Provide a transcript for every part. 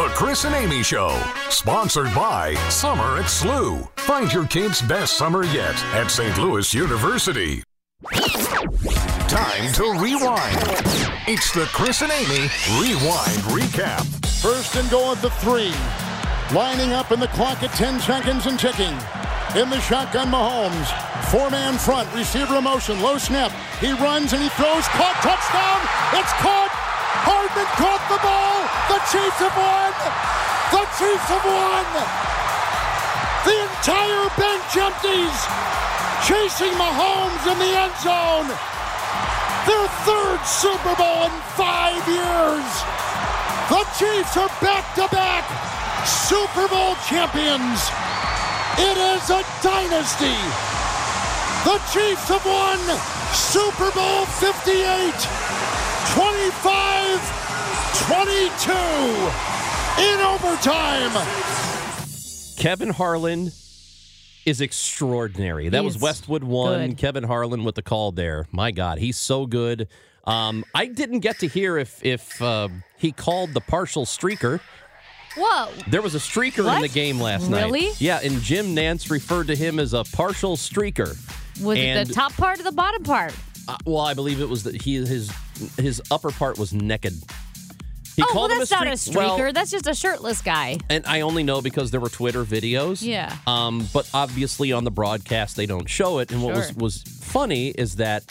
The Chris and Amy Show, sponsored by Summer at SLU. Find your kids' best summer yet at St. Louis University. Time to rewind. It's the Chris and Amy Rewind Recap. First and goal at the three. Lining up in the clock at 10 seconds and ticking. In the shotgun, Mahomes. Four man front, receiver motion, low snap. He runs and he throws. Caught, touchdown. It's caught. Hardman caught the ball. The Chiefs have won. The Chiefs have won. The entire bench empties. Chasing Mahomes in the end zone. Their third Super Bowl in five years. The Chiefs are back to back Super Bowl champions. It is a dynasty. The Chiefs have won Super Bowl 58, 25 22 in overtime. Kevin Harlan is extraordinary. That He was Westwood one. good. Kevin Harlan with the call there. My God, he's so good. Um, I didn't get to hear if if uh, he called the partial streaker. Whoa. There was a streaker in the game last night. Really? Yeah, and Jim Nantz referred to him as a partial streaker. Was it the top part or the bottom part? Uh, well, I believe it was that he his his upper part was naked. He oh, well, that's not a streak- well, streaker. that's just a shirtless guy. and I only know because there were Twitter videos. Yeah. Um, but obviously on the broadcast they don't show it. And what was was funny is that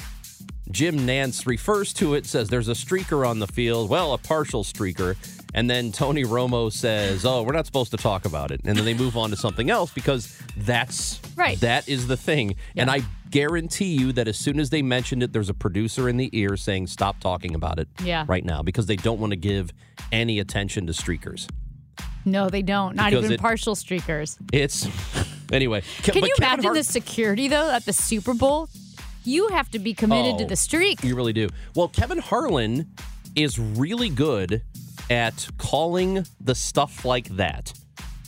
Jim Nantz refers to it, says there's a streaker on the field. Well, a partial streaker. And then Tony Romo says, "Oh, we're not supposed to talk about it." And then they move on to something else because that's Right. That is the thing. And I guarantee you that as soon as they mentioned it, there's a producer in the ear saying, "Stop talking about it Yeah. right now," because they don't want to give any attention to streakers. No, they don't. Not Because even it- partial streakers. It's anyway. Ke- Can you imagine Hart- the security though at the Super Bowl? You have to be committed to Oh, the streak. You really do. Well, Kevin Harlan is really good at calling the stuff like that.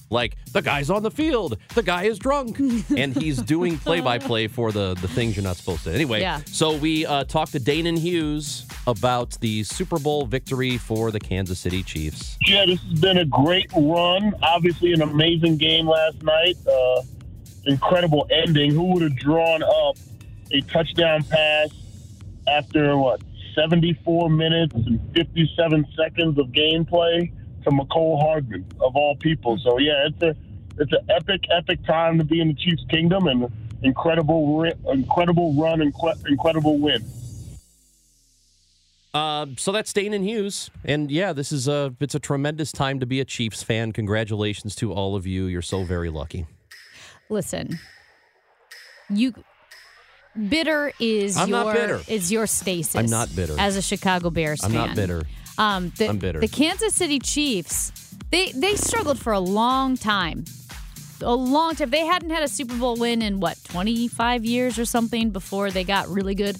Like the guy's on the field, the guy is drunk, and he's doing play-by-play for the the things you're not supposed to. Anyway, Yeah. so we uh, talked to Danon Hughes about the Super Bowl victory for the Kansas City Chiefs. Yeah, this has been a great run. Obviously, an amazing game last night. Uh, incredible ending. Who would have drawn up a touchdown pass after what 74 minutes and 57 seconds of gameplay to Mecole Hardman of all people? So yeah, it's a it's an epic, epic time to be in the Chiefs' kingdom and incredible, incredible run and incredible win. Uh, so that's Danon Hughes, and yeah, this is a it's a tremendous time to be a Chiefs fan. Congratulations to all of you. You're so very lucky. Listen, you bitter is I'm your not bitter. is your stasis. I'm not bitter. as a Chicago Bears I'm fan. not bitter. Um, the, I'm bitter. The Kansas City Chiefs, they they struggled for a long time. A long time. They hadn't had a Super Bowl win in what, 25 years or something before they got really good.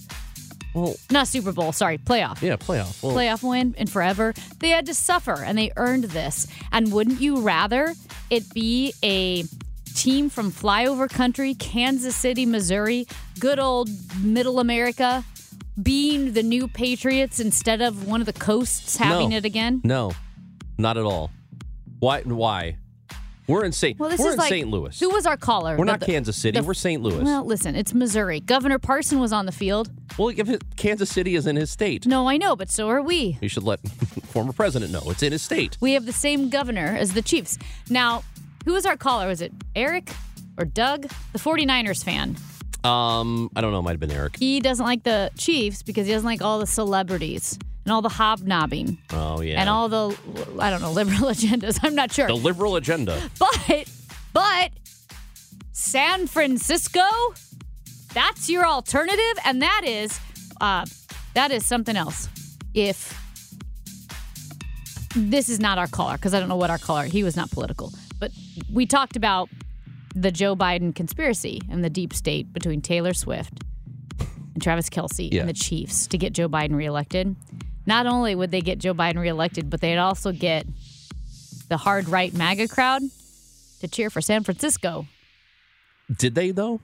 Well, Not Super Bowl, sorry, playoff. yeah, playoff. Well, Playoff win in forever. They had to suffer and they earned this. And wouldn't you rather it be a team from flyover country, Kansas City, Missouri, good old middle America, being the new Patriots instead of one of the coasts having No. it again? No, not at all. Why? Why? We're in St. Well, this we're is in like St. Louis. Who was our caller? We're not the- Kansas City. the- we're St. Louis. Well, listen, it's Missouri. Governor Parson was on the field. Well, if it, Kansas City is in his state, No, I know, but so are we. you should let former president know. It's in his state. We have the same governor as the Chiefs. Now, who was our caller? Was it Eric or Doug? The 49ers fan. Um, I don't know. It might have been Eric. He doesn't like the Chiefs because he doesn't like all the celebrities and all the hobnobbing Oh yeah. and all the, I don't know, liberal agendas. I'm not sure. the liberal agenda. But, but San Francisco, that's your alternative, and that is, uh, that is something else. If this is not our caller, because I don't know what our caller, he was not political, but we talked about the Joe Biden conspiracy and the deep state between Taylor Swift and Travis Kelce Yeah. and the Chiefs to get Joe Biden reelected. Not only would they get Joe Biden reelected, but they'd also get the hard right MAGA crowd to cheer for San Francisco. Did they though?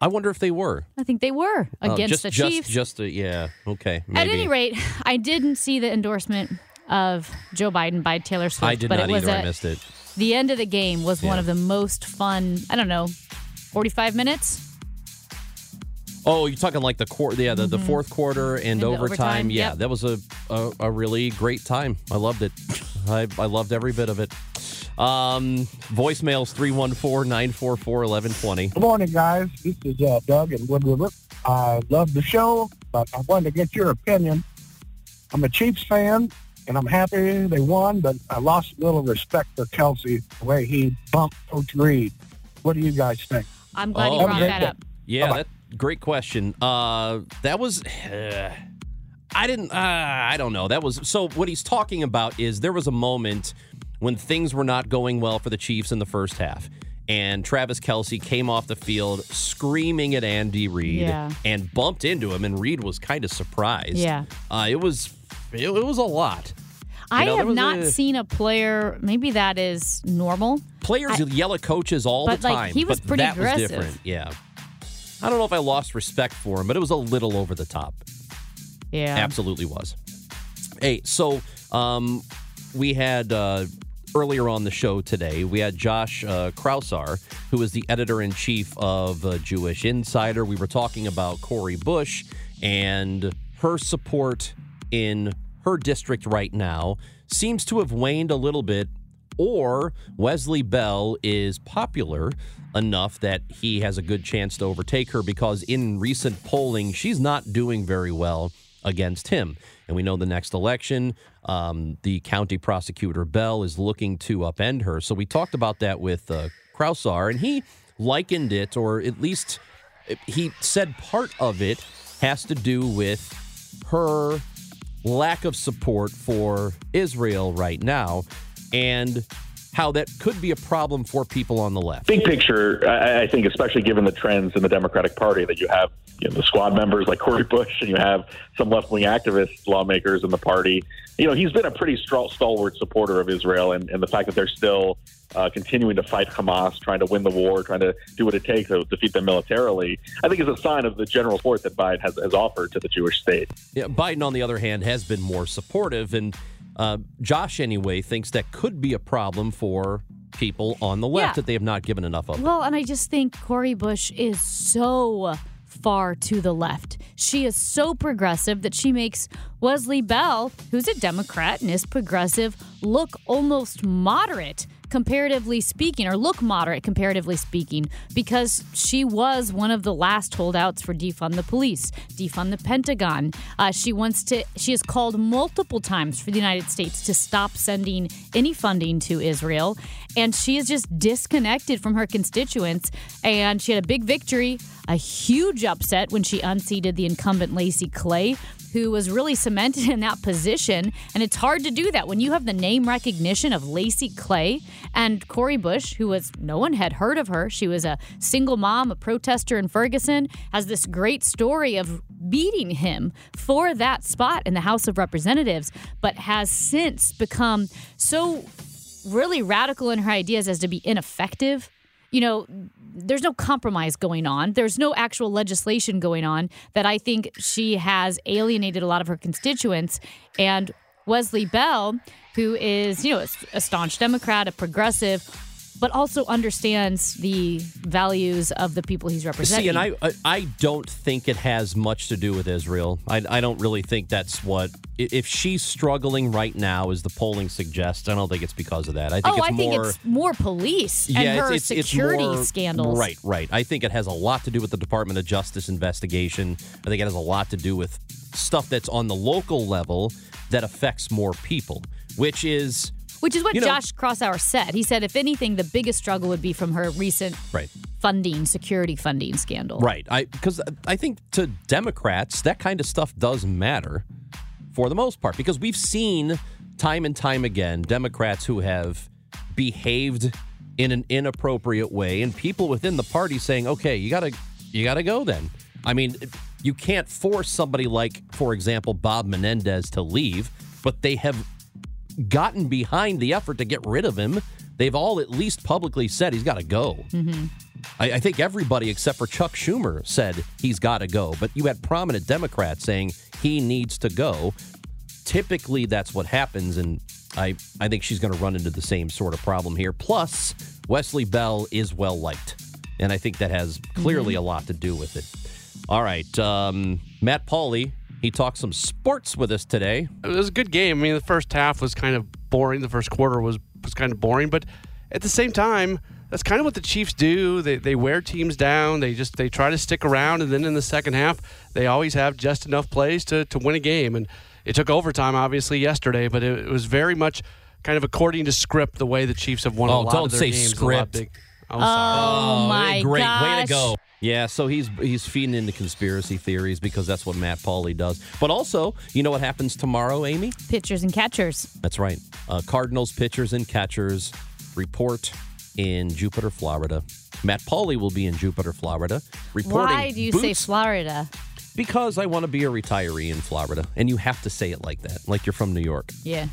I wonder if they were I think they were Oh, against just, the just, Chiefs. Just, a, yeah. Okay. At any rate, I didn't see the endorsement of Joe Biden by Taylor Swift, I did but not it was either. I a- missed it. the end of the game was one of the most fun. I don't know, forty-five minutes. Oh, you're talking like the quarter, yeah, the, the fourth quarter and, the overtime. overtime, Yeah, yep. that was a, a a really great time. I loved it. I I loved every bit of it. Um, voicemails 314-944-1120. Good morning, guys. This is uh, Doug in Wood River. I love the show, but I wanted to get your opinion. I'm a Chiefs fan, and I'm happy they won, but I lost a little respect for Kelce, the way he bumped Coach Reid. What do you guys think? I'm glad Oh, you brought that up. Yeah, Bye-bye. that great question. Uh, that was. I didn't. Uh, I don't know. That was so. What he's talking about is there was a moment when things were not going well for the Chiefs in the first half, and Travis Kelce came off the field screaming at Andy Reid Yeah. and bumped into him, and Reid was kind of surprised. Yeah. uh, it was. It, it was a lot. I know, have not a- seen a player. Maybe that is normal. Players I- yell at coaches all But, the like, he was pretty that aggressive. was different. Yeah. I don't know if I lost respect for him, but it was a little over the top. Yeah. Absolutely was. Hey, so um, we had uh, earlier on the show today, we had Josh uh, Kraushaar, who is the editor in chief of uh, Jewish Insider. We were talking about Cori Bush and her support in her district right now seems to have waned a little bit, or Wesley Bell is popular enough that he has a good chance to overtake her because in recent polling, she's not doing very well against him. And we know the next election, um, the county prosecutor Bell is looking to upend her. So we talked about that with uh, Kraushaar, and he likened it, or at least he said part of it has to do with her lack of support for Israel right now and how that could be a problem for people on the left. big picture, I, think, especially given the trends in the Democratic Party, that you have you know, the squad members like Cori Bush, and you have some left-wing activist lawmakers in the party. You know, he's been a pretty stalwart supporter of Israel, and, and the fact that they're still uh, continuing to fight Hamas, trying to win the war, trying to do what it takes to defeat them militarily, I think is a sign of the general support that Biden has, has offered to the Jewish state. Yeah, Biden, on the other hand, has been more supportive, and uh, Josh, anyway, thinks that could be a problem for people on the left Yeah. that they have not given enough of. Well, and I just think Cori Bush is so far to the left. She is so progressive that she makes Wesley Bell, who's a Democrat and is progressive, look almost moderate comparatively speaking, or look moderate comparatively speaking, because she was one of the last holdouts for defund the police, defund the Pentagon. Uh, she wants to. She has called multiple times for the United States to stop sending any funding to Israel, and she is just disconnected from her constituents. And she had a big victory, a huge upset when she unseated the incumbent Lacy Clay who was really cemented in that position. And it's hard to do that when you have the name recognition of Lacy Clay and Cori Bush, who was no one had heard of her. She was a single mom, a protester in Ferguson, has this great story of beating him for that spot in the House of Representatives, but has since become so really radical in her ideas as to be ineffective you know, there's no compromise going on. There's no actual legislation going on that I think she has alienated a lot of her constituents. And Wesley Bell, who is, you know, a staunch Democrat, a progressive, but also understands the values of the people he's representing. See, and I, I I don't think it has much to do with Israel. I, I don't really think that's what. If she's struggling right now, as the polling suggests, I don't think it's because of that. I think oh, it's I think more. it's more police and yeah, her it's, it's, security it's more, scandals. Right, right. I think it has a lot to do with the Department of Justice investigation. I think it has a lot to do with stuff that's on the local level that affects more people, which is Which is what You know- Josh Kraushaar said. He said, if anything, the biggest struggle would be from her recent right. funding, security funding scandal. Right. I because I think to Democrats that kind of stuff does matter for the most part because we've seen time and time again Democrats who have behaved in an inappropriate way and people within the party saying, "Okay, you got to you got to go then." I mean, you can't force somebody like for example Bob Menendez to leave, but they have gotten behind the effort to get rid of him. They've all at least publicly said he's got to go. Mm-hmm. I, I think everybody except for Chuck Schumer said he's got to go, but you had prominent Democrats saying he needs to go. Typically, that's what happens, and I, I think she's going to run into the same sort of problem here. Plus, Wesley Bell is well liked, and I think that has clearly a lot to do with it. All right, um, Matt Pauley, he talked some sports with us today. It was a good game. I mean, the first half was kind of boring. The first quarter was was kind of boring, but at the same time, that's kind of what the Chiefs do. They they wear teams down. They just they try to stick around, and then in the second half, they always have just enough plays to to win a game. And it took overtime, obviously, yesterday, but it, it was very much kind of according to script the way the Chiefs have won oh, a Oh, lot don't of their say games. a lot script. big- Oh, sorry. my great way to go. Yeah, so he's he's feeding into conspiracy theories because that's what Matt Pauley does. But also, you know what happens tomorrow, Amy? Pitchers and catchers. That's right. Uh, Cardinals pitchers and catchers report in Jupiter, Florida. Matt Pauley will be in Jupiter, Florida, reporting. Why do you say Florida? Because I want to be a retiree in Florida, and you have to say it like that, like you're from New York. Yeah.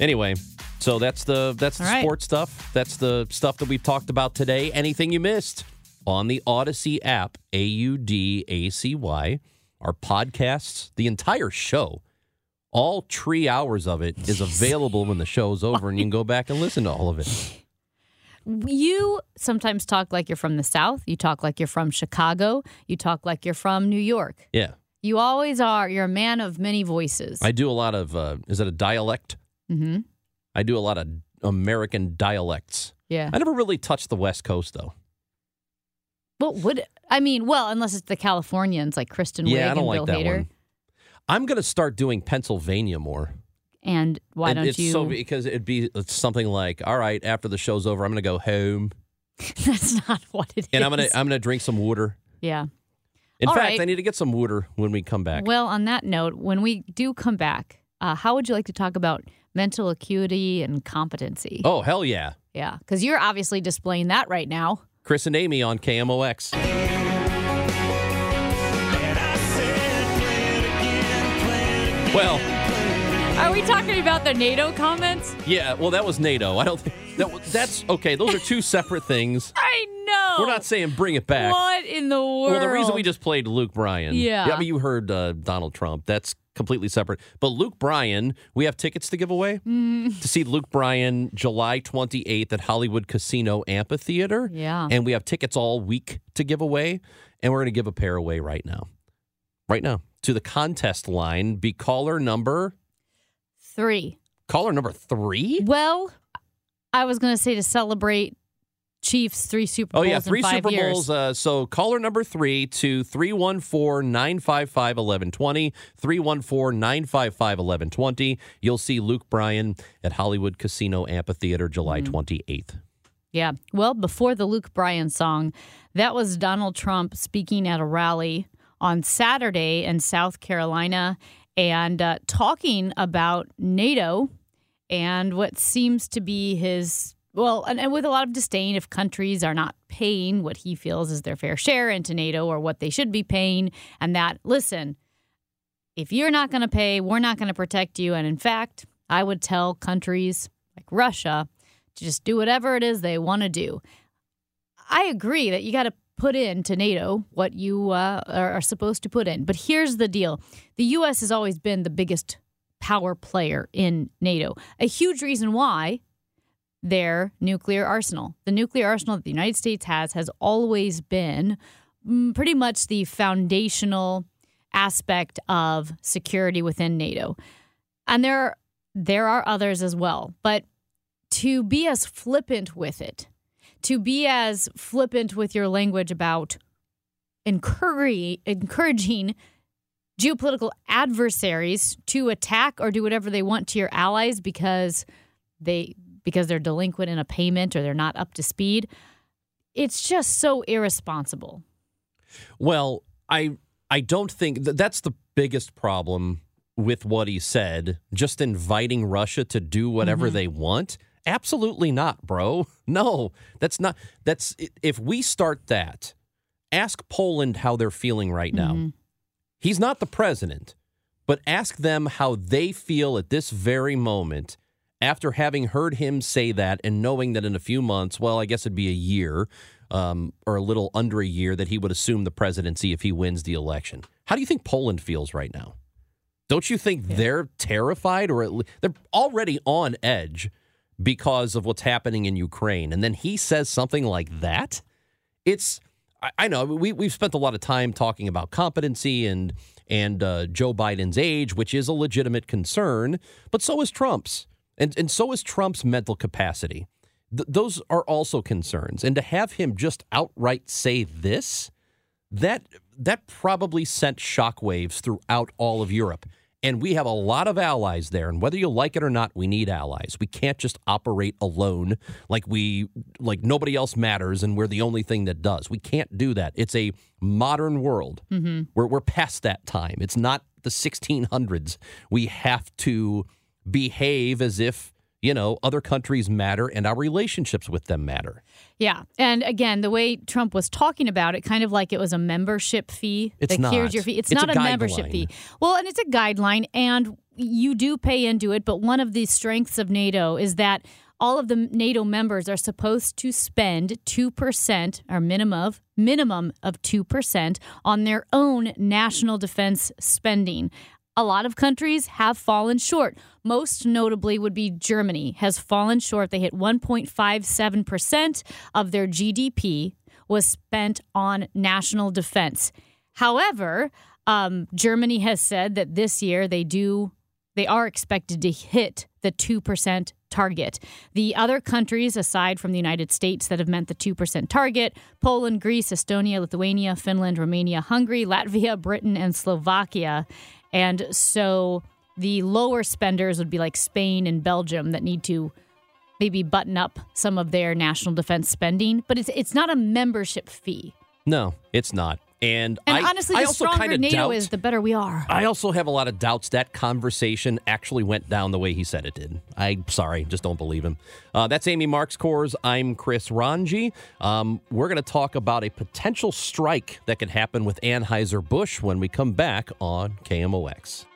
Anyway, so that's the that's the All right. sports stuff. That's the stuff that we've talked about today. Anything you missed on the Audacy app, A U D A C Y, our podcasts, the entire show, all three hours of it is available when the show's over, and you can go back and listen to all of it. You sometimes talk like you're from the South. You talk like you're from Chicago. You talk like you're from New York. Yeah, You always are. You're a man of many voices. I do a lot of. Uh, is it a dialect? mm-hmm. I do a lot of American dialects. Yeah. I never really touched the West Coast though. What would I mean? Well, unless it's the Californians like Kristen Wiig yeah, and don't Bill Hader. one. I'm gonna start doing Pennsylvania more. And why It- don't it's you? so because it'd be it's something like, all right, after the show's over, I'm gonna go home That's not what it is. and I'm gonna I'm gonna drink some water. yeah. In All fact, right. I need to get some water when we come back. Well, on that note, when we do come back, uh, how would you like to talk about mental acuity and competency? oh hell yeah, Yeah, because you're obviously displaying that right now. Chris and Amy on KMOX. Well, Are we talking about the NATO comments? yeah. Well, that was NATO. I don't think that that's okay. Those are two separate things. I know. We're not saying bring it back. What in the world? Well, the reason we just played Luke Bryan. Yeah. I mean, you heard uh, Donald Trump. That's completely separate. But Luke Bryan, we have tickets to give away Mm. to see Luke Bryan July 28th at Hollywood Casino Amphitheater. Yeah. And we have tickets all week to give away. And we're going to give a pair away right now. Right now. To the contest line, be caller number Three. caller number three. Well, I was going to say to celebrate Chiefs three Super Bowls. Oh yeah, three Super years. Bowls. Uh, so caller number three to 314-955-1120, 314-955-1120. You'll see Luke Bryan at Hollywood Casino Amphitheater July Mm-hmm. 28th. Yeah. Well, before the Luke Bryan song, that was Donald Trump speaking at a rally on Saturday in South Carolina and uh, talking about NATO and what seems to be his. Well, and, and with a lot of disdain if countries are not paying what he feels is their fair share into NATO or what they should be paying. And that, listen, if you're not going to pay, we're not going to protect you. And in fact, I would tell countries like Russia to just do whatever it is they want to do. I agree that you got to put into NATO what you uh, are supposed to put in. But here's the deal the U.S. has always been the biggest power player in NATO. A huge reason why their nuclear arsenal. The nuclear arsenal that the United States has has always been mm, pretty much the foundational aspect of security within NATO. And there there are others as well, but to be as flippant with it, to be as flippant with your language about encouraging encouraging geopolitical adversaries to attack or do whatever they want to your allies because they because they're delinquent in a payment or they're not up to speed. It's just so irresponsible. Well, I I don't think that that's the biggest problem with what he said. Just inviting Russia to do whatever Mm-hmm. they want. Absolutely not, bro. No, that's not. That's if we start that. Ask Poland how they're feeling right now. Mm-hmm. He's not the president, but ask them how they feel at this very moment after having heard him say that and knowing that in a few months, well, I guess it'd be a year um, or a little under a year that he would assume the presidency if he wins the election. How do you think Poland feels right now? Don't you think they're terrified or le- they're already on edge because of what's happening in Ukraine? And then he says something like that? It's I, I know we we've spent a lot of time talking about competency and and uh, Joe Biden's age, which is a legitimate concern, but so is Trump's, and and so is Trump's mental capacity. Th- those are also concerns, and to have him just outright say this, that that probably sent shockwaves throughout all of Europe. And we have a lot of allies there, and whether you like it or not, we need allies. We can't just operate alone like we like nobody else matters and we're the only thing that does. We can't do that. It's a modern world. Mm-hmm. We're we're past that time. It's not the 1600s. We have to behave as if you know other countries matter and our relationships with them matter. Yeah. And again, the way Trump was talking about it, kind of like it was a membership fee. It's like, here's not. your fee. It's, It's not a a, membership fee. Well, and it's a guideline, and you do pay into it. But one of the strengths of NATO is that all of the NATO members are supposed to spend 2% or minimum of minimum of 2% on their own national defense spending. A lot of countries have fallen short. Most notably would be Germany has fallen short. They hit 1.57% of their GDP was spent on national defense. However, um, Germany has said that this year they do they are expected to hit the 2% target. The other countries, aside from the United States, that have met the 2% target Poland, Greece, Estonia, Lithuania, Finland, Romania, Hungary, Latvia, Britain, and Slovakia. And so the lower spenders would be like Spain and Belgium that need to maybe button up some of their national defense spending. But it's, it's not a membership fee. No, it's not. And, And I, honestly, I the also stronger NATO doubt, is, the better we are. I also have a lot of doubts that conversation actually went down the way he said it did. I'm sorry, just don't believe him. Uh, that's Amy Marxkors. I'm Chris Ranji. Um, we're going to talk about a potential strike that could happen with Anheuser-Busch when we come back on KMOX.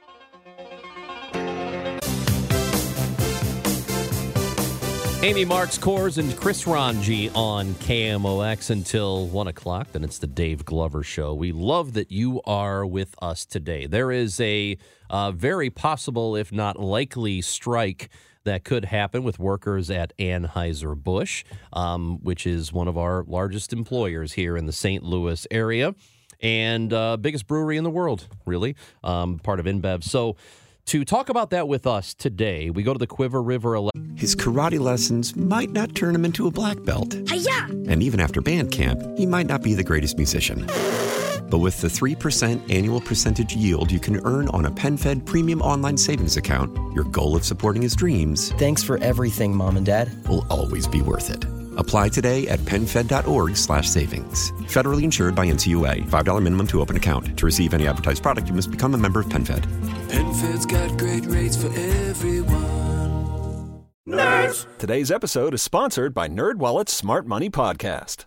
Amy Marxkors and Chris Ranji on KMOX until 1 o'clock. Then it's the Dave Glover Show. We love that you are with us today. There is a uh, very possible, if not likely, strike that could happen with workers at Anheuser-Busch, um, which is one of our largest employers here in the St. Louis area and uh, biggest brewery in the world, really, um, part of InBev. So, to talk about that with us today, we go to the Quiver River. Ele- His karate lessons might not turn him into a black belt. Hiya! And even after band camp, he might not be the greatest musician. But with the 3% annual percentage yield you can earn on a PenFed premium online savings account, your goal of supporting his dreams Thanks for everything, Mom and Dad. will always be worth it. Apply today at penfed.org slash savings. Federally insured by NCUA. $5 minimum to open account. To receive any advertised product, you must become a member of PenFed. PenFed's got great rates for everyone. Nerds! Today's episode is sponsored by NerdWallet's Smart Money Podcast.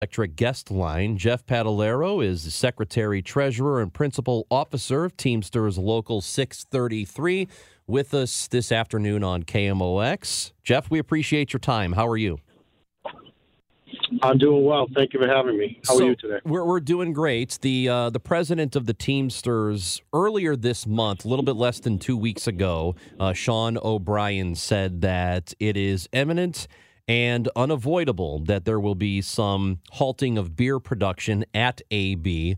Electric guest line. Jeff Padellaro is the secretary, treasurer, and principal officer of Teamsters Local 633 with us this afternoon on KMOX. Jeff, we appreciate your time. How are you? I'm doing well. Thank you for having me. How so are you today? We're, we're doing great. The uh, the president of the Teamsters earlier this month, a little bit less than two weeks ago, uh, Sean O'Brien said that it is imminent and unavoidable that there will be some halting of beer production at AB.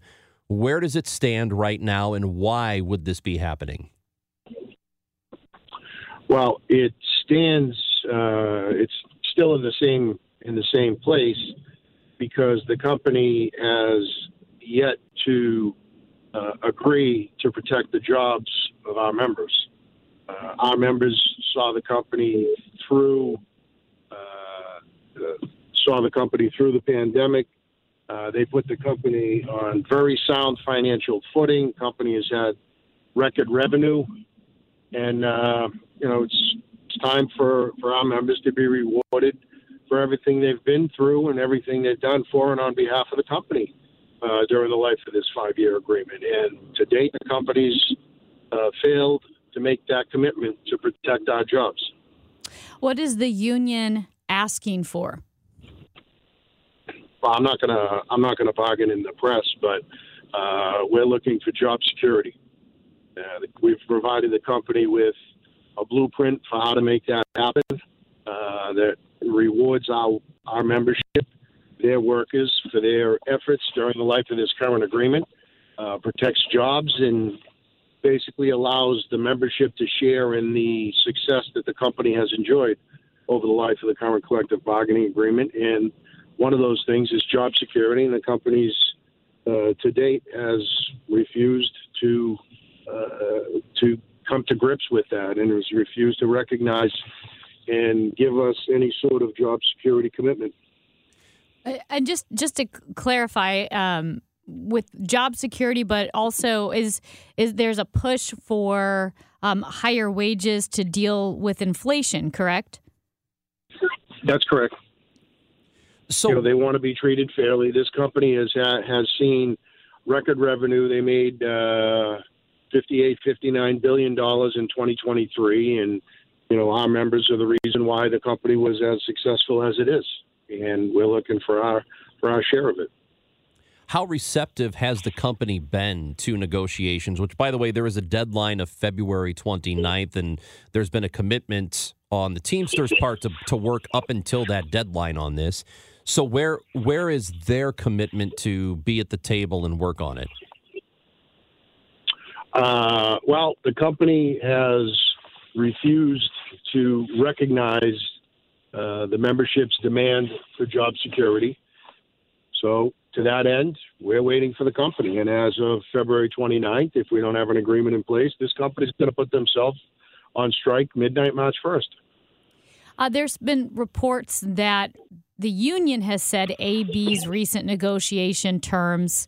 Where does it stand right now, and why would this be happening? Well, it stands. Uh, it's still in the same in the same place because the company has yet to uh, agree to protect the jobs of our members. Uh, our members saw the company through uh, saw the company through the pandemic. Uh, they put the company on very sound financial footing. Company has had record revenue, and uh, you know it's it's time for for our members to be rewarded for everything they've been through and everything they've done for and on behalf of the company uh, during the life of this five-year agreement. And to date, the company's uh, failed to make that commitment to protect our jobs. What is the union asking for? Well, I'm not gonna I'm not gonna bargain in the press, but uh, we're looking for job security. Uh, we've provided the company with a blueprint for how to make that happen. Uh, that rewards our our membership, their workers for their efforts during the life of this current agreement, uh, protects jobs, and basically allows the membership to share in the success that the company has enjoyed over the life of the current collective bargaining agreement. And one of those things is job security, and the company's uh, to date has refused to uh, to come to grips with that, and has refused to recognize and give us any sort of job security commitment. Uh, And just just to clarify, um, with job security, but also is is there's a push for um, higher wages to deal with inflation, correct? That's correct. So you know, they want to be treated fairly. This company has has seen record revenue. They made uh, 58, 59 billion dollars in 2023, and you know our members are the reason why the company was as successful as it is, and we're looking for our for our share of it. How receptive has the company been to negotiations? Which, by the way, there is a deadline of February 29th, and there's been a commitment on the Teamsters' part to, to work up until that deadline on this. So, where where is their commitment to be at the table and work on it? Uh, well, the company has refused to recognize uh, the membership's demand for job security. So, to that end, we're waiting for the company. And as of February 29th, if we don't have an agreement in place, this company is going to put themselves on strike midnight March 1st. Uh, there's been reports that the union has said AB's recent negotiation terms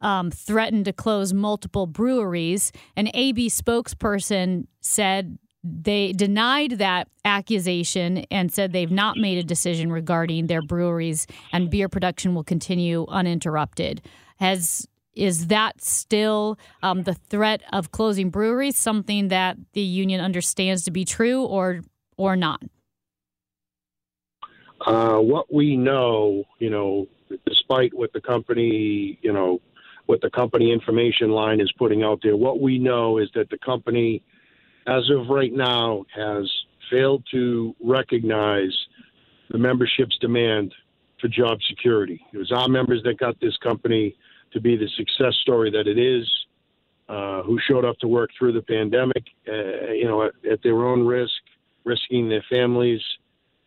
um, threatened to close multiple breweries. An AB spokesperson said they denied that accusation and said they've not made a decision regarding their breweries and beer production will continue uninterrupted. Has is that still um, the threat of closing breweries something that the union understands to be true or or not? Uh, what we know, you know, despite what the company, you know, what the company information line is putting out there, what we know is that the company, as of right now, has failed to recognize the membership's demand for job security. It was our members that got this company to be the success story that it is, uh, who showed up to work through the pandemic, uh, you know, at, at their own risk, risking their families,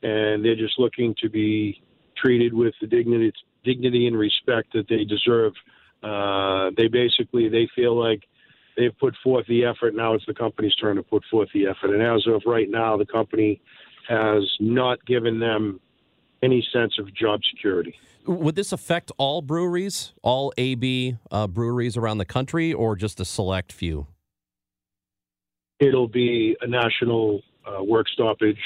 and they're just looking to be treated with the dignity dignity and respect that they deserve. Uh, they basically they feel like they've put forth the effort. Now it's the company's turn to put forth the effort. And as of right now, the company has not given them any sense of job security. Would this affect all breweries, all AB uh, breweries around the country, or just a select few? It'll be a national uh, work stoppage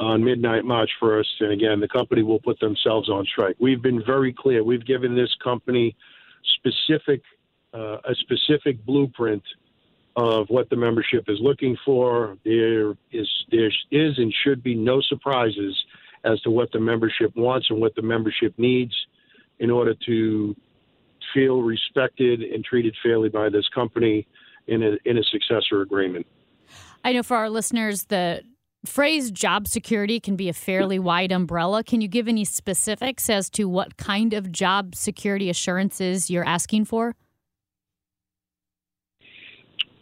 on midnight March 1st. And again, the company will put themselves on strike. We've been very clear. We've given this company specific uh, a specific blueprint of what the membership is looking for. There is there is and should be no surprises as to what the membership wants and what the membership needs in order to feel respected and treated fairly by this company in a in a successor agreement. I know for our listeners, the phrase job security can be a fairly wide umbrella. Can you give any specifics as to what kind of job security assurances you're asking for?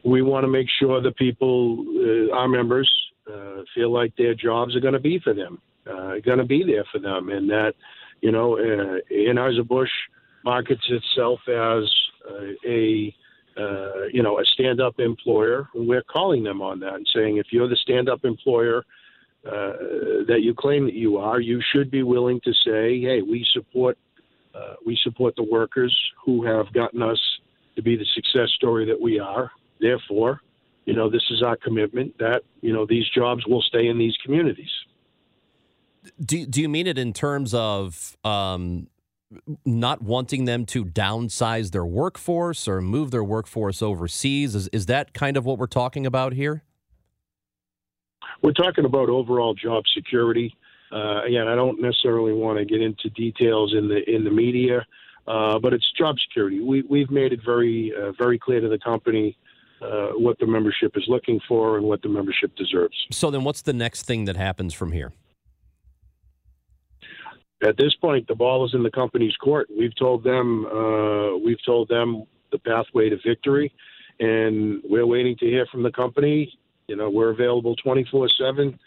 We want to make sure the people, uh, our members, uh, feel like their jobs are going to be for them, uh, going to be there for them, and that, you know, uh, Anheuser-Busch markets itself as uh, a uh, you know, a stand-up employer. And we're calling them on that and saying, if you're the stand-up employer uh, that you claim that you are, you should be willing to say, hey, we support uh, we support the workers who have gotten us to be the success story that we are. Therefore, you know, this is our commitment that you know these jobs will stay in these communities. Do Do you mean it in terms of um, not wanting them to downsize their workforce or move their workforce overseas? Is, is that kind of what we're talking about here? We're talking about overall job security. Uh, again, I don't necessarily want to get into details in the in the media, uh, but it's job security. We, we've made it very uh, very clear to the company uh, what the membership is looking for and what the membership deserves. So then, what's the next thing that happens from here? At this point, the ball is in the company's court. We've told them uh, we've told them the pathway to victory, and we're waiting to hear from the company. You know, we're available 24 seven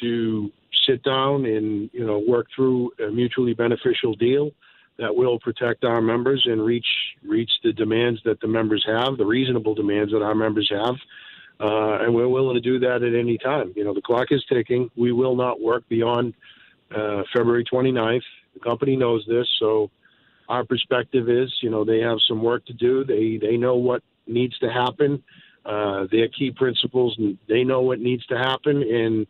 to sit down and you know work through a mutually beneficial deal that will protect our members and reach reach the demands that the members have, the reasonable demands that our members have. Uh, and we're willing to do that at any time. You know, the clock is ticking. We will not work beyond uh, February 29th. The company knows this, so our perspective is, you know, they have some work to do. They they know what needs to happen. Uh, their key principles, they know what needs to happen, and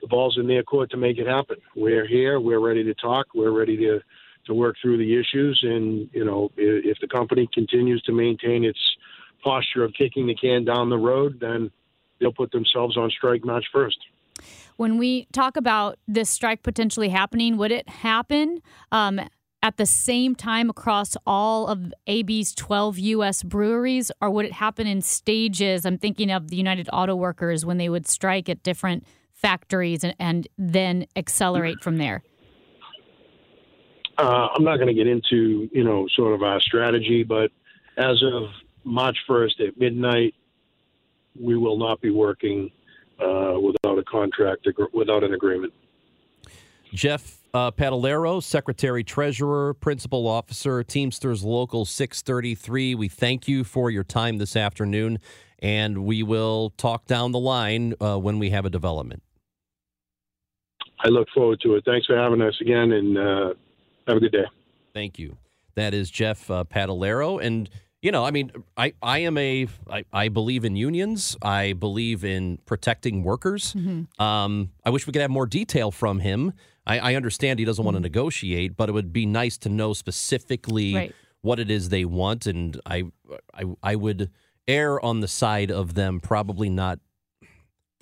the ball's in their court to make it happen. We're here. We're ready to talk. We're ready to to work through the issues. And you know, if, if the company continues to maintain its posture of kicking the can down the road, then they'll put themselves on strike March 1st when we talk about this strike potentially happening, would it happen um, at the same time across all of AB's 12 U.S. breweries, or would it happen in stages? I'm thinking of the United Auto Workers when they would strike at different factories and, and then accelerate from there. Uh, I'm not going to get into you know sort of our strategy, but as of March 1st at midnight, we will not be working uh, without a contract, without an agreement. Jeff uh, Padellaro, Secretary Treasurer, Principal Officer, Teamsters Local 633. We thank you for your time this afternoon, and we will talk down the line uh, when we have a development. I look forward to it. Thanks for having us again, and uh, have a good day. Thank you. That is Jeff uh, Padellaro, and you know, I mean, I, I am a, I, I believe in unions. I believe in protecting workers. Mm-hmm. Um, I wish we could have more detail from him. I, I understand he doesn't mm-hmm. want to negotiate, but it would be nice to know specifically right. what it is they want. And I, I, I would err on the side of them probably not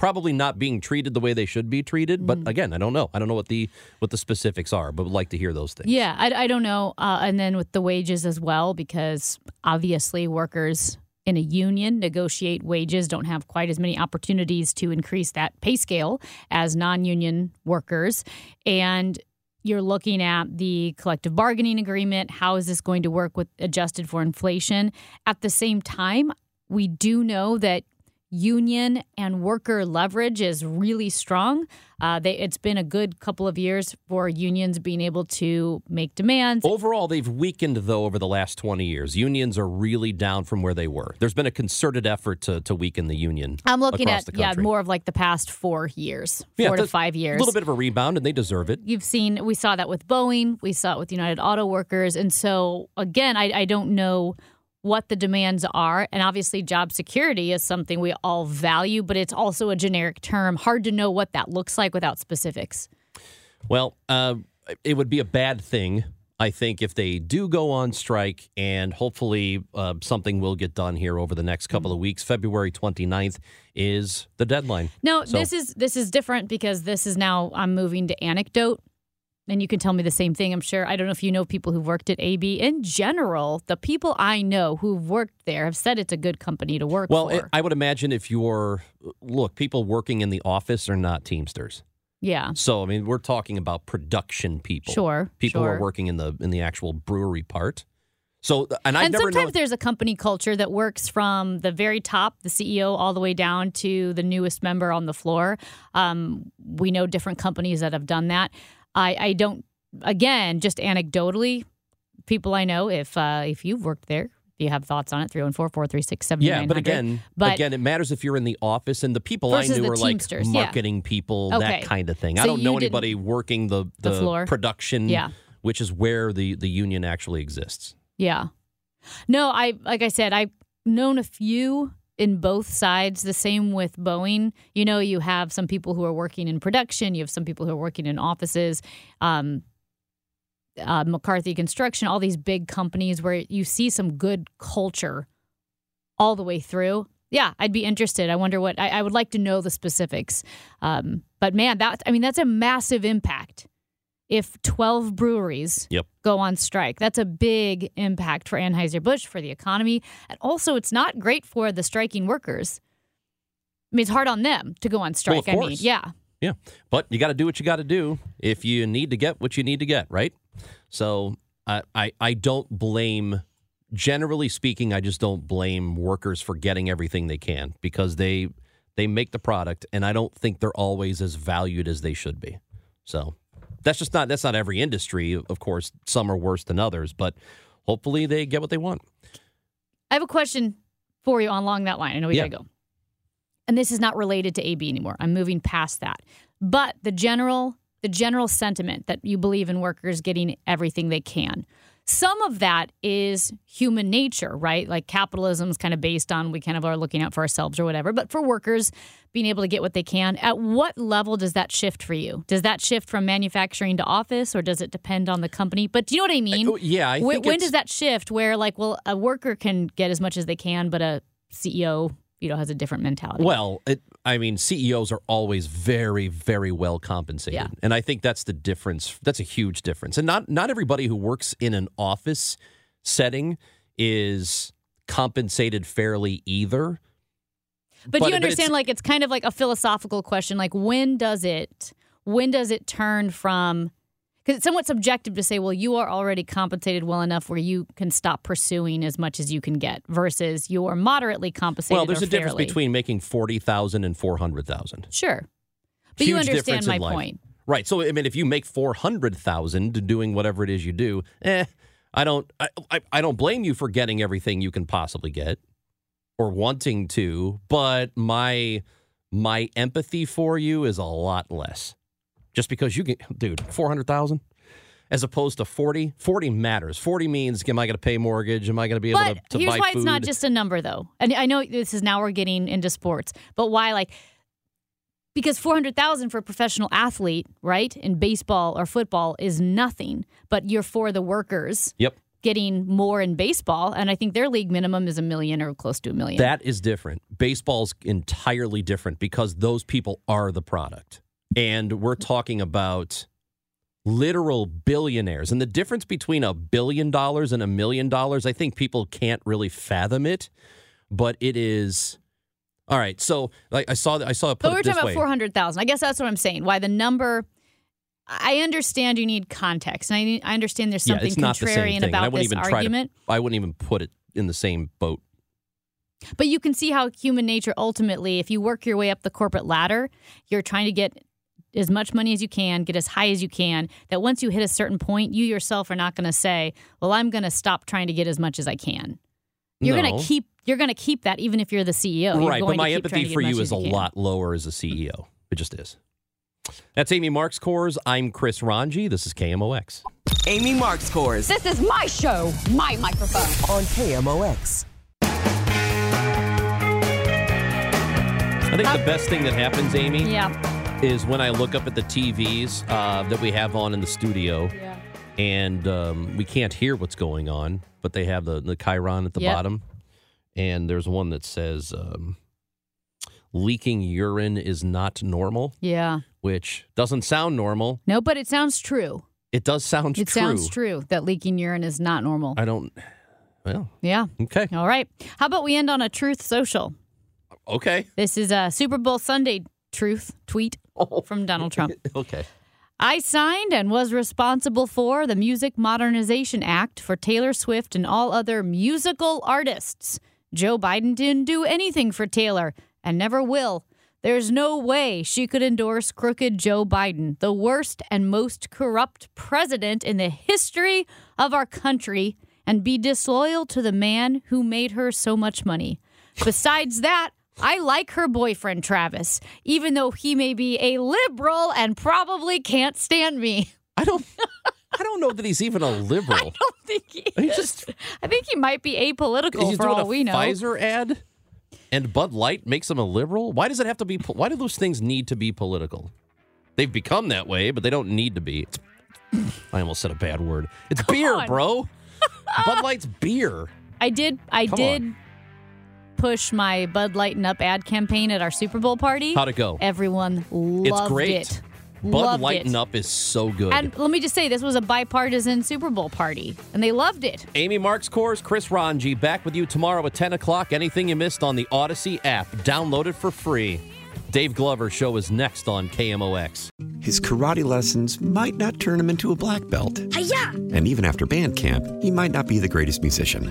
probably not being treated the way they should be treated. But mm. again, I don't know. I don't know what the what the specifics are, but would like to hear those things. Yeah, I, I don't know. Uh, and then with the wages as well, because obviously workers in a union negotiate wages don't have quite as many opportunities to increase that pay scale as non-union workers and you're looking at the collective bargaining agreement how is this going to work with adjusted for inflation at the same time we do know that union and worker leverage is really strong. Uh, they, it's been a good couple of years for unions being able to make demands. Overall, they've weakened, though, over the last 20 years. Unions are really down from where they were. There's been a concerted effort to, to weaken the union. I'm looking at yeah more of like the past four years, Yeah, four to five years. A little bit of a rebound, and they deserve it. You've seen we saw that with Boeing, we saw it with United Auto Workers, and so again, I, I don't know what the demands are, and obviously, job security is something we all value, but it's also a generic term. Hard to know what that looks like without specifics. Well, uh, it would be a bad thing, I think, if they do go on strike, and hopefully uh, something will get done here over the next couple of weeks. February 29th is the deadline. No, So- this is this is different because this is now I'm moving to anecdote. And you can tell me the same thing, I'm sure. I don't know if you know people who've worked at AB. In general, the people I know who've worked there have said it's a good company to work Well, for. it, I would imagine if you're, look, people working in the office are not Teamsters. yeah. So, I mean, we're talking about production people. Sure, People who are working in the in the actual brewery part. So, and I and sometimes know. there's a company culture that works from the very top, the CEO, all the way down to the newest member on the floor. Um, we know different companies that have done that. I, I don't. Again, just anecdotally, people I know, if uh, if you've worked there, if you have thoughts on it, three one four four three six seven Yeah, but again, but again, it matters if you're in the office and the people I knew were like Teamsters, yeah. marketing people, Okay. that kind of thing. So I don't know anybody working the The the, floor? production, Yeah. which is where the the union actually exists. Yeah. No, I like I said, I've known a few in both sides. The same with Boeing. You know, you have some people who are working in production. You have some people who are working in offices. Um, uh, McCarthy Construction, all these big companies where you see some good culture all the way through. Yeah, I'd be interested. I wonder what I, I would like to know the specifics. Um, but man, that I mean, that's a massive impact. If twelve breweries Yep. go on strike. That's a big impact for Anheuser-Busch, for the economy. And also, it's not great for the striking workers. I mean, it's hard on them to go on strike. of I mean, yeah. Yeah, but you got to do what you got to do if you need to get what you need to get, right? So I, I I don't blame. Generally speaking, I just don't blame workers for getting everything they can because they they make the product, and I don't think they're always as valued as they should be. So that's just not that's not every industry. Of course, some are worse than others, but hopefully they get what they want. I have a question for you along that line. I know we Yeah. gotta go. And this is not related to AB anymore. I'm moving past that. But the general the general sentiment that you believe in workers getting everything they can. Some of that is human nature, right? Like capitalism is kind of based on we kind of are looking out for ourselves or whatever. But for workers, being able to get what they can, at what level does that shift for you? Does that shift from manufacturing to office or does it depend on the company? But do you know what I mean? oh, yeah, I when does that shift where like, well, a worker can get as much as they can, but a CEO, you know, has a different mentality? Well, it, I mean, CEOs are always very, very well compensated, Yeah. and I think that's the difference. That's a huge difference, and not not everybody who works in an office setting is compensated fairly either. But, But- you understand, it's- like it's kind of like a philosophical question. Like when does it when does it turn from because it's somewhat subjective to say, well, you are already compensated well enough where you can stop pursuing as much as you can get versus you're moderately compensated. well, there's a difference between making forty thousand and four hundred thousand. Sure. But you understand my point. right? So, I mean, if you make four hundred thousand doing whatever it is you do, eh, I don't, I, I, I don't blame you for getting everything you can possibly get or wanting to, but my my empathy for you is a lot less. Just because you get, dude, four hundred thousand. As opposed to 40, 40 matters. 40 means, am I going to pay mortgage? Am I going to be able But to, to here's buy why food? it's not just a number, though. And I know this is now we're getting into sports, but why, like, because 400,000 for a professional athlete, right, in baseball or football is nothing, but you're for the workers Yep. getting more in baseball. And I think their league minimum is a million or close to a million. That is different. Baseball's entirely different because those people are the product. And we're talking about literal billionaires. And the difference between a billion dollars and a million dollars, I think people can't really fathom it, but it is All right. So like I saw I saw put but we're talking way. about 400,000. I guess that's what I'm saying. Why the number. I understand you need context, and I, need, I understand there's something the same contrarian I about this argument. to I wouldn't even put it in the same boat. But you can see how human nature ultimately, if you work your way up the corporate ladder, you're trying to get as much money as you can, get as high as you can, that once you hit a certain point, you yourself are not going to say, "Well, I'm going to stop trying to get as much as I can." You're No. going to keep you're going to keep that even if you're the CEO. You're right, going but my to keep trying empathy to for you is as a can. lot lower as a CEO. It just is. That's Amy Marxkors. I'm Chris Ranji. This is KMOX. Amy Marxkors. This is my show, my microphone. On KMOX. I think the best thing that happens, Amy, Yeah. Is when I look up at the TVs uh, that we have on in the studio, Yeah. and um, we can't hear what's going on, but they have the the Chiron at the Yep. bottom, and there's one that says um, leaking urine is not normal, Yeah. which doesn't sound normal. No, but it sounds true. It does sound true. It true. sounds true that leaking urine is not normal. I don't. Well, yeah. okay, All right. How about we end on a truth social? okay, This is a Super Bowl Sunday truth tweet. From Donald Trump. okay. I signed and was responsible for the Music Modernization Act for Taylor Swift and all other musical artists. Joe Biden didn't do anything for Taylor and never will. There's no way she could endorse crooked Joe Biden, the worst and most corrupt president in the history of our country, and be disloyal to the man who made her so much money. Besides that, I like her boyfriend, Travis, even though he may be a liberal and probably can't stand me. I don't. I don't know that he's even a liberal. I don't think he He is. just- I think he might be apolitical He's for doing all a we know. Pfizer ad, and Bud Light makes him a liberal. Why does it have to be? Why do those things need to be political? They've become that way, but they don't need to be. It's- I almost said a bad word. It's beer, on. bro. Bud Light's beer. I did. I Come did on. Push my Bud Lighten Up ad campaign at our Super Bowl party. How'd it go? Everyone loved it's great. it. Bud loved Lighten it. Up is so good. And let me just say, this was a bipartisan Super Bowl party, and they loved it. Amy Marxkors, Chris Ranji, back with you tomorrow at 10 o'clock. Anything you missed on the Audacy app, download it for free. Dave Glover's show is next on KMOX. His karate lessons might not turn him into a black belt. Hiya! And even after band camp, he might not be the greatest musician.